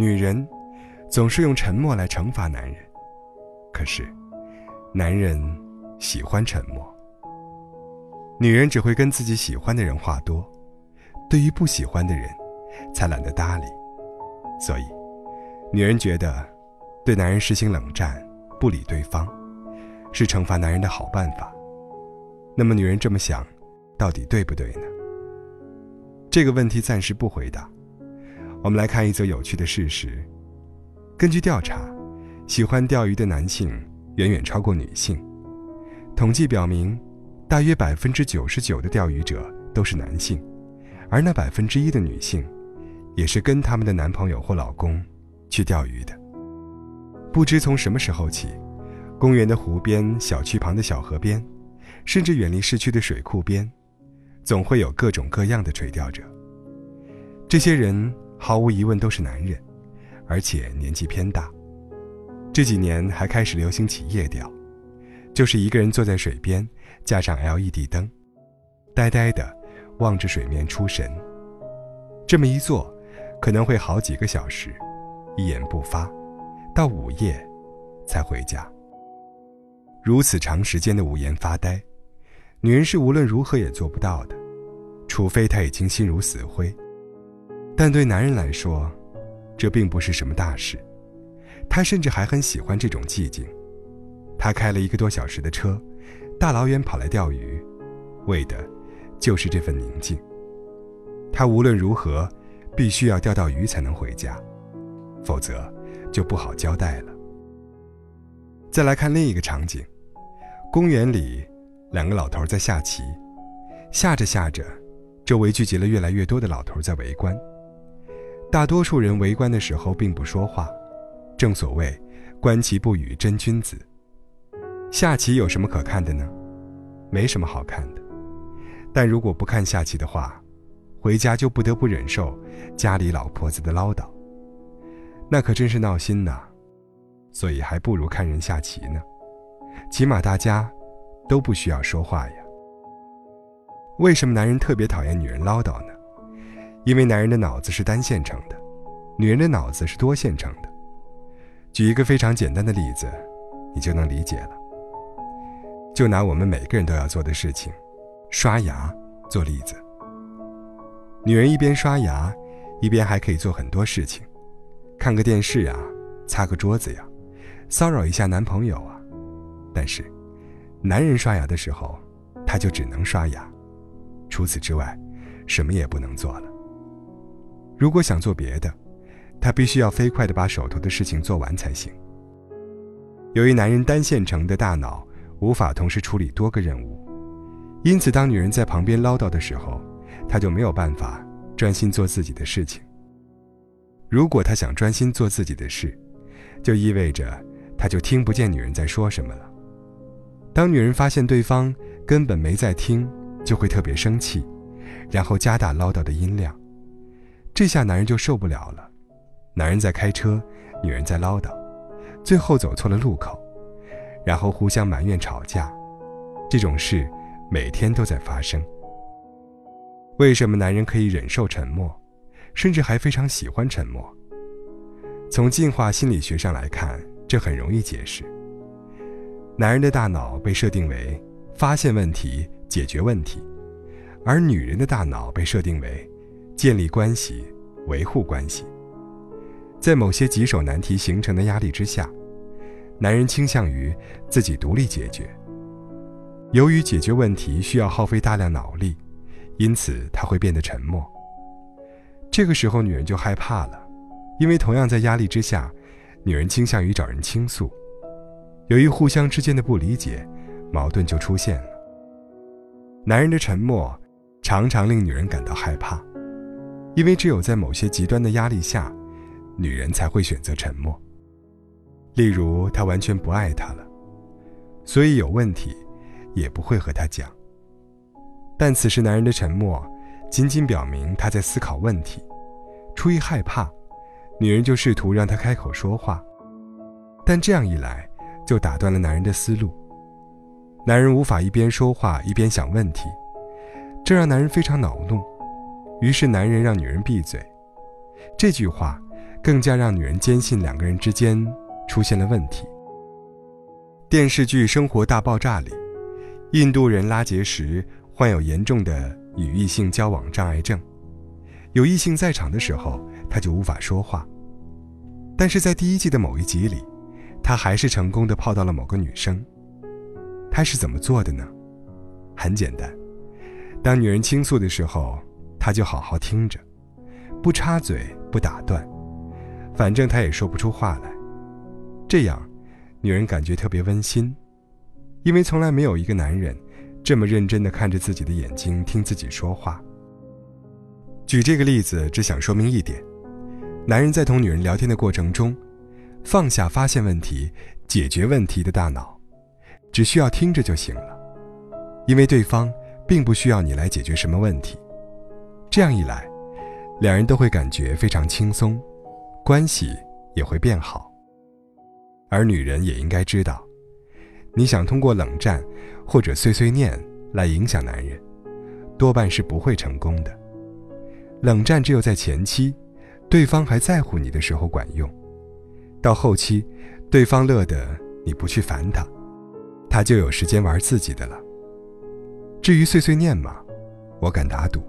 女人总是用沉默来惩罚男人，可是男人喜欢沉默。女人只会跟自己喜欢的人话多，对于不喜欢的人，才懒得搭理。所以，女人觉得对男人实行冷战，不理对方，是惩罚男人的好办法。那么，女人这么想，到底对不对呢？这个问题暂时不回答。我们来看一则有趣的事实：根据调查，喜欢钓鱼的男性远远超过女性。统计表明。大约百分之九十九的钓鱼者都是男性，而那百分之一的女性，也是跟他们的男朋友或老公去钓鱼的。不知从什么时候起，公园的湖边、小区旁的小河边，甚至远离市区的水库边，总会有各种各样的垂钓者。这些人毫无疑问都是男人，而且年纪偏大。这几年还开始流行起夜钓。就是一个人坐在水边，架上 LED 灯，呆呆的望着水面出神。这么一坐，可能会好几个小时，一言不发，到午夜才回家。如此长时间的无言发呆，女人是无论如何也做不到的，除非她已经心如死灰。但对男人来说，这并不是什么大事，他甚至还很喜欢这种寂静。他开了一个多小时的车，大老远跑来钓鱼，为的，就是这份宁静。他无论如何，必须要钓到鱼才能回家，否则就不好交代了。再来看另一个场景，公园里，两个老头在下棋，下着下着，周围聚集了越来越多的老头在围观。大多数人围观的时候并不说话，正所谓“观棋不语真君子”。下棋有什么可看的呢？没什么好看的。但如果不看下棋的话，回家就不得不忍受家里老婆子的唠叨，那可真是闹心呐。所以还不如看人下棋呢，起码大家都不需要说话呀。为什么男人特别讨厌女人唠叨呢？因为男人的脑子是单线程的，女人的脑子是多线程的。举一个非常简单的例子，你就能理解了。就拿我们每个人都要做的事情，刷牙做例子。女人一边刷牙，一边还可以做很多事情，看个电视呀，擦个桌子呀，骚扰一下男朋友啊。但是，男人刷牙的时候，他就只能刷牙，除此之外，什么也不能做了。如果想做别的，他必须要飞快地把手头的事情做完才行。由于男人单线程的大脑。无法同时处理多个任务，因此当女人在旁边唠叨的时候，他就没有办法专心做自己的事情。如果他想专心做自己的事，就意味着他就听不见女人在说什么了。当女人发现对方根本没在听，就会特别生气，然后加大唠叨的音量。这下男人就受不了了。男人在开车，女人在唠叨，最后走错了路口。然后互相埋怨吵架，这种事每天都在发生。为什么男人可以忍受沉默，甚至还非常喜欢沉默？从进化心理学上来看，这很容易解释。男人的大脑被设定为发现问题、解决问题，而女人的大脑被设定为建立关系、维护关系。在某些棘手难题形成的压力之下。男人倾向于自己独立解决。由于解决问题需要耗费大量脑力，因此他会变得沉默。这个时候，女人就害怕了，因为同样在压力之下，女人倾向于找人倾诉。由于互相之间的不理解，矛盾就出现了。男人的沉默常常令女人感到害怕，因为只有在某些极端的压力下，女人才会选择沉默。例如，他完全不爱他了，所以有问题也不会和他讲。但此时男人的沉默，仅仅表明他在思考问题。出于害怕，女人就试图让他开口说话，但这样一来，就打断了男人的思路。男人无法一边说话一边想问题，这让男人非常恼怒。于是男人让女人闭嘴。这句话更加让女人坚信两个人之间出现了问题。电视剧《生活大爆炸》里，印度人拉杰什患有严重的与异性交往障碍症，有异性在场的时候，他就无法说话。但是在第一季的某一集里，他还是成功的泡到了某个女生。他是怎么做的呢？很简单，当女人倾诉的时候，他就好好听着，不插嘴，不打断，反正他也说不出话来。这样。女人感觉特别温馨，因为从来没有一个男人这么认真地看着自己的眼睛听自己说话。举这个例子，只想说明一点：男人在同女人聊天的过程中，放下发现问题、解决问题的大脑，只需要听着就行了，因为对方并不需要你来解决什么问题。这样一来，两人都会感觉非常轻松，关系也会变好。而女人也应该知道，你想通过冷战或者碎碎念来影响男人，多半是不会成功的。冷战只有在前期，对方还在乎你的时候管用，到后期，对方乐得你不去烦他，他就有时间玩自己的了。至于碎碎念嘛，我敢打赌，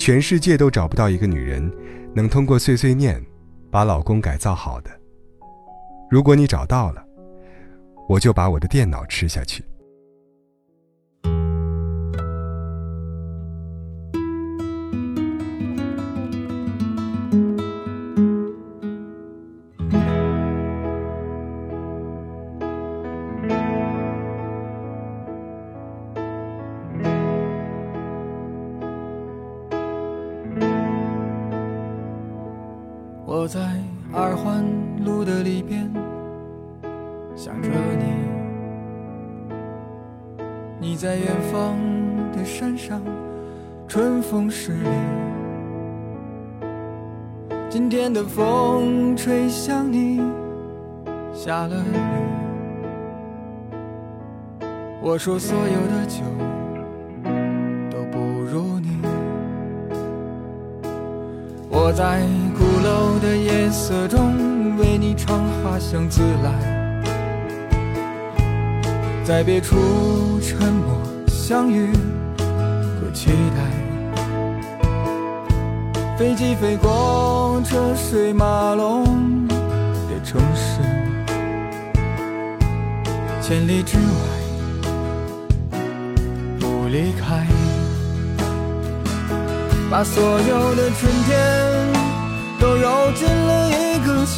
全世界都找不到一个女人能通过碎碎念把老公改造好的。如果你找到了，我就把我的电脑吃下去。我在二环路的里边。想着你，你在远方的山上，春风十里。今天的风吹向你，下了雨。我说所有的酒都不如你。我在楼的夜色中为你唱花香自来。在别处沉默相遇和期待，飞机飞过车水马龙的城市，千里之外不离开，把所有的春天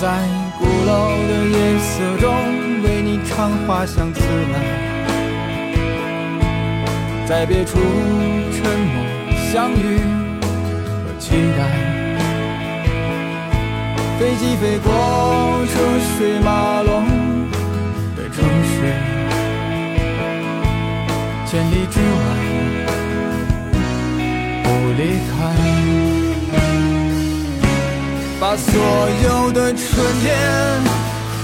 在鼓楼的夜色中，为你唱花香自来，在别处沉默相遇和期待。飞机飞过车水马龙的城市，千里之外不离开。把所有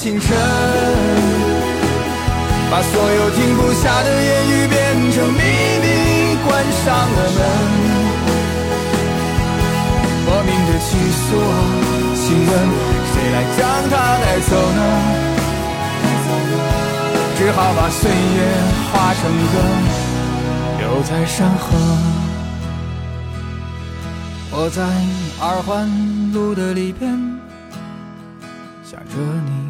清晨，把所有停不下的言语变成秘密，关上了门。莫名的情愫啊，请问谁来将它带走呢？只好把岁月化成歌，留在山河。我在二环路的里边想着你，